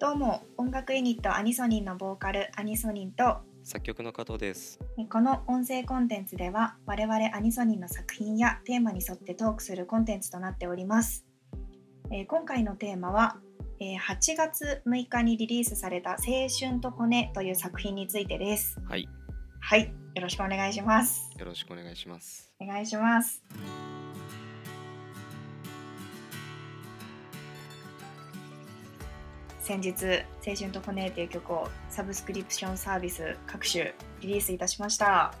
どうも音楽ユニットアニソニンのボーカルアニソニンと作曲の加藤です。この音声コンテンツでは我々アニソニンの作品やテーマに沿ってトークするコンテンツとなっております、えー今回のテーマは、えー8月6日にリリースされた「青春と骨」という作品についてです。はい、はい。よろしくお願いします。よろしくお願いします。お願いします先日「青春と骨」という曲をサブスクリプションサービス各種リリースいたしました。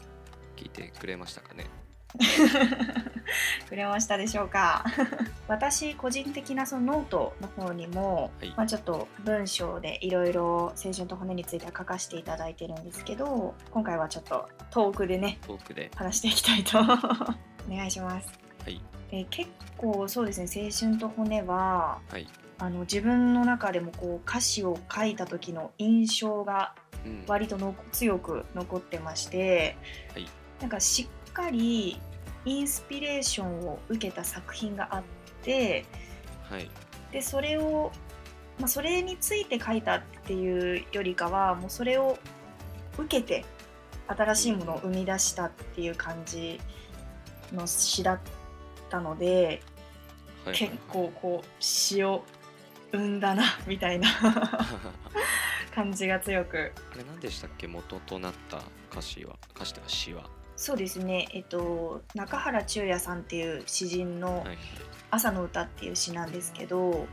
聞いてくれましたかね？くれましたでしょうか？私個人的なそのノートの方にも、はい。まあ、ちょっと文章でいろいろ青春と骨については書かせていただいてるんですけど今回はちょっとトークでねトークで。話していきたいと お願いします、はい、えー結構そうですね青春と骨ははい、あの自分の中でもこう歌詞を書いた時の印象がうん、割との強く残ってまして、はい。なんかしっかりインスピレーションを受けた作品があってはい、でそれを、まあ、それについて書いたっていうよりかはもうそれを受けて新しいものを生み出したっていう感じの詩だったので、はい、結構こう詩を生んだなみたいな。感じが強く。あれ何でしたっけ元となった歌詞は？歌詞とか詩は。そうですね、えっと、中原中也さんっていう詩人のはい、「朝の歌」っていう詩なんですけどはい、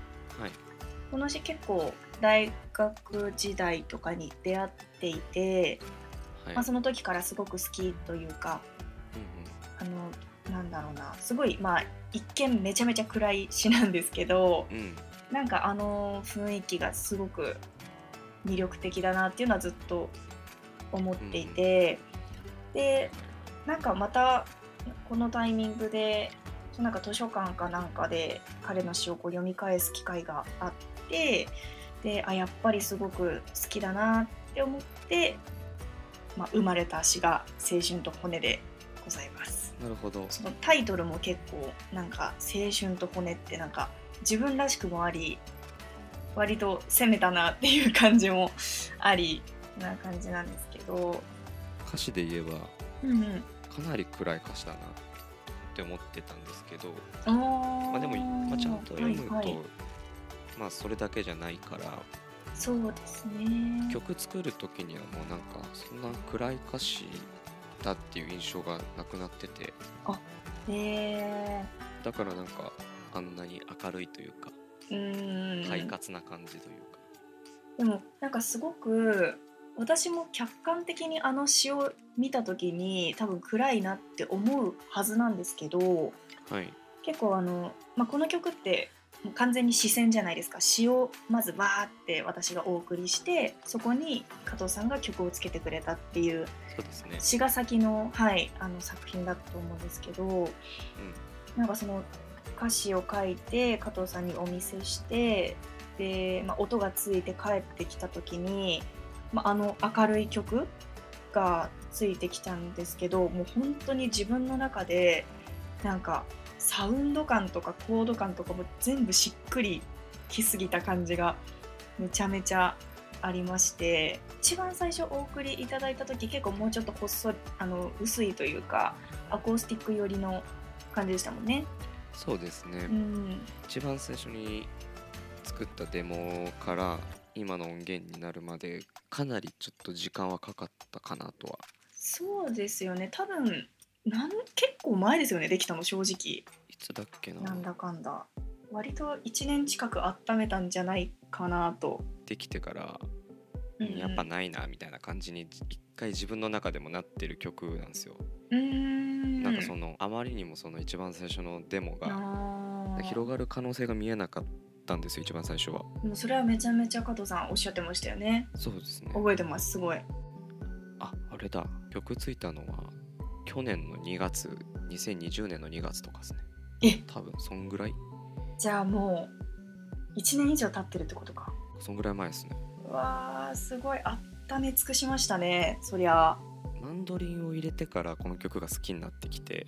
この詩結構大学時代とかに出会っていて、はい。まあ、その時からすごく好きというかあのなんだろうな。すごいまあ一見めちゃめちゃ暗い詩なんですけどうん、うん、なんかあの雰囲気がすごく魅力的だなっていうのはずっと思っていて、でなんかまたこのタイミングでなんか図書館かなんかで彼の詩をこう読み返す機会があってであやっぱりすごく好きだなって思って、まあ、生まれた詩が「青春と骨」でございます。なるほど。そのタイトルも結構なんか「青春と骨」ってなんか自分らしくもあり割と攻めたなっていう感じもありな感じなんですけど、歌詞で言えばうんうん、かなり暗い歌詞だなって思ってたんですけど、あまあでも、まあ、ちゃんと読むと、はいはい、まあそれだけじゃないからそうですね。曲作る時にはもうなんかそんな暗い歌詞だっていう印象がなくなってて。へだからなんかあんなに明るいというか快活な感じというか、でもなんかすごく私も客観的にあの詩を見た時に多分暗いなって思うはずなんですけどはい。結構あの、まあ、この曲って完全に視線じゃないですか。詩をまずわーって私がお送りしてそこに加藤さんが曲をつけてくれたっていうそうですね。詩が先の,、はい、あの作品だと思うんですけど、なんかその歌詞を書いて加藤さんにお見せしてで、まあ、音がついて帰ってきた時に、まあ、あの明るい曲がついてきたんですけどもう本当に自分の中でなんかサウンド感とかコード感とかも全部しっくりきすぎた感じがめちゃめちゃありまして一番最初お送りいただいた時結構もうちょっと細いあの薄いというかアコースティック寄りの感じでしたもんね。そうですね、うん。一番最初に作ったデモから今の音源になるまでかなりちょっと時間はかかったかなとは。そうですよね。多分なん結構前ですよねできたの正直。いつだっけな。なんだかんだ。割と1年近く温めたんじゃないかなと、できてから、やっぱないなみたいな感じに一回自分の中でもなってる曲なんですよ、なんかそのあまりにもその一番最初のデモが広がる可能性が見えなかったんですよ一番最初は。でもそれはめちゃめちゃ加藤さんおっしゃってましたよね。そうですね。覚えてますすごい。ああれだ。曲ついたのは去年の2月2020年の2月とかですね。え？多分そんぐらい。じゃあもう1年以上経ってるってことか。そんぐらい前ですね。うわーすごい温め尽くしましたねそりゃマンドリンを入れてからこの曲が好きになってきて。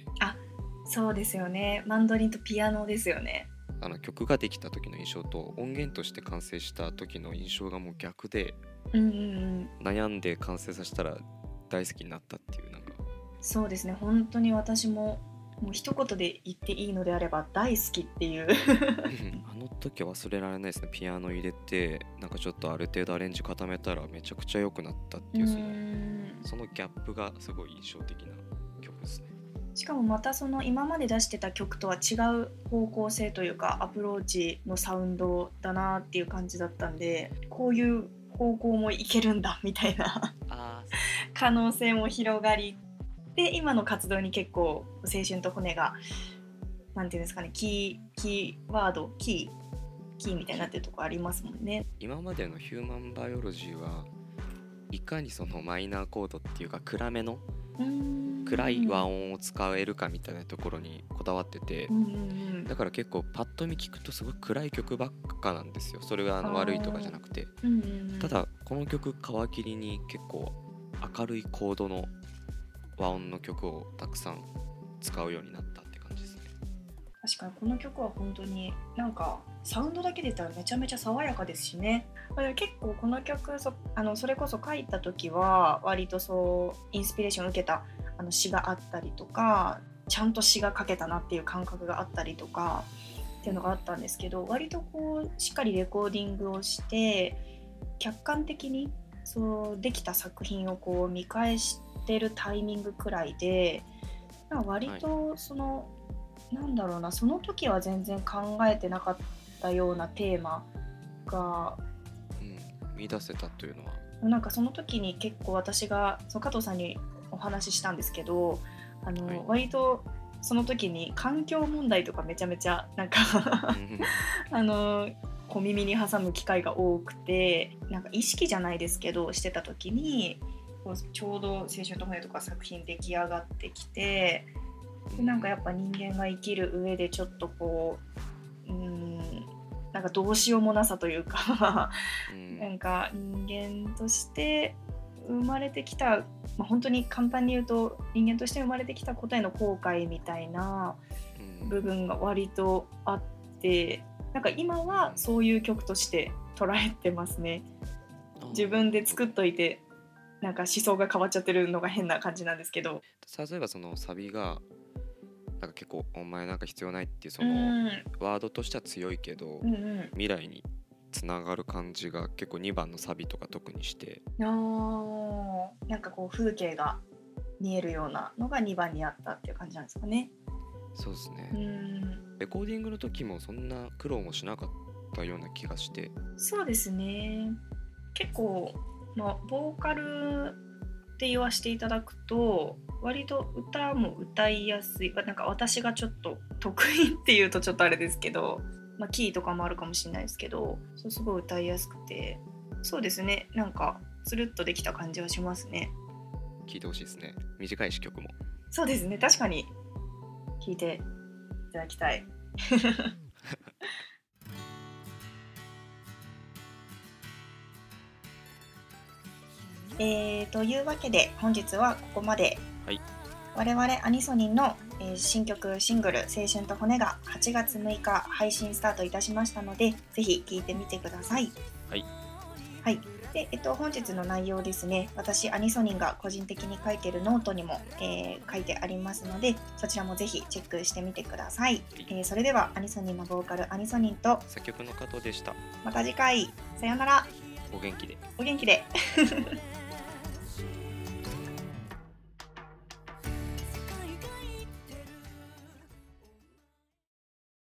そうですよね。マンドリンとピアノですよね。あの曲ができた時の印象と音源として完成した時の印象がもう逆で、うんうんうん、悩んで完成させたら大好きになったっていうなんか。そうですね。本当に私ももう一言で言っていいのであれば大好きっていう。あの時は忘れられないですね。ピアノ入れてなんかちょっとある程度アレンジ固めたらめちゃくちゃ良くなったっていうそのそのギャップがすごい印象的な曲ですね。しかもまたその今まで出してた曲とは違う方向性というかアプローチのサウンドだなっていう感じだったんでこういう方向もいけるんだみたいな。可能性も広がりで今の活動に結構「青春と骨が」なんていうんですかねキーキーワードキーキーみたいになってるとこありますもんね。今までのヒューマンバイオロジーはいかにそのマイナーコードっていうか暗めの暗い和音を使えるかみたいなところにこだわってて、だから結構パッと見聞くとすごい暗い曲ばっかなんですよ。それがあの悪いとかじゃなくて、ただこの曲皮切りに結構明るいコードの和音の曲をたくさん使うようになっ確かにこの曲は本当になんかサウンドだけで言ったらめちゃめちゃ爽やかですしね。結構この曲そあのそれこそ書いた時は割とそうインスピレーションを受けたあの詩があったりとかちゃんと詩が書けたなっていう感覚があったりとかっていうのがあったんですけど割とこうしっかりレコーディングをして客観的にそうできた作品をこう見返してるタイミングくらいでなんか割とその、はい、なんだろうなその時は全然考えてなかったようなテーマが、うん、見出せたというのは。なんかその時に結構私がその加藤さんにお話ししたんですけどあの、はい、割とその時に環境問題とかめちゃめちゃなんか あの小耳に挟む機会が多くてなんか意識じゃないですけどしてた時にちょうど「青春と骨」とか作品出来上がってきてでなんかやっぱ人間が生きる上でちょっとこううんなんかどうしようもなさというかなんか人間として生まれてきた、まあ、本当に簡単に言うと人間として生まれてきた答えの後悔みたいな部分が割とあってなんか今はそういう曲として捉えてますね。自分で作っといてなんか思想が変わっちゃってるのが変な感じなんですけど。例えばそのサビがなんか結構「お前なんか必要ない」っていうそのワードとしては強いけど、うんうん、未来につながる感じが結構2番のサビとか特にして。あなんかこう風景が見えるようなのが2番にあったっていう感じなんですかね。そうですね。レコーディングの時もそんな苦労もしなかったような気がして。そうですね。結構、まあ、ボーカルって言わせていただくと割と歌も歌いやすい。なんか私がちょっと得意っていうとちょっとあれですけどまあ、キーとかもあるかもしれないですけどそうすごい歌いやすくて。そうですね。なんかつるっとできた感じはしますね。聞いてほしいですね。短いし曲も。そうですね。確かに。聞いていただきたい えー、というわけで本日はここまで、はい、我々アニソニンのえー、新曲シングル「青春と骨」が8月6日配信スタートいたしましたのでぜひ聴いてみてください。はい、はい。でえっと、本日の内容ですね。私アニソニンが個人的に書いてるノートにも、えー、書いてありますのでそちらもぜひチェックしてみてください、えー、それではアニソニンのボーカルアニソニンと作曲の加藤でした。また次回。さようなら。お元気で。お元気で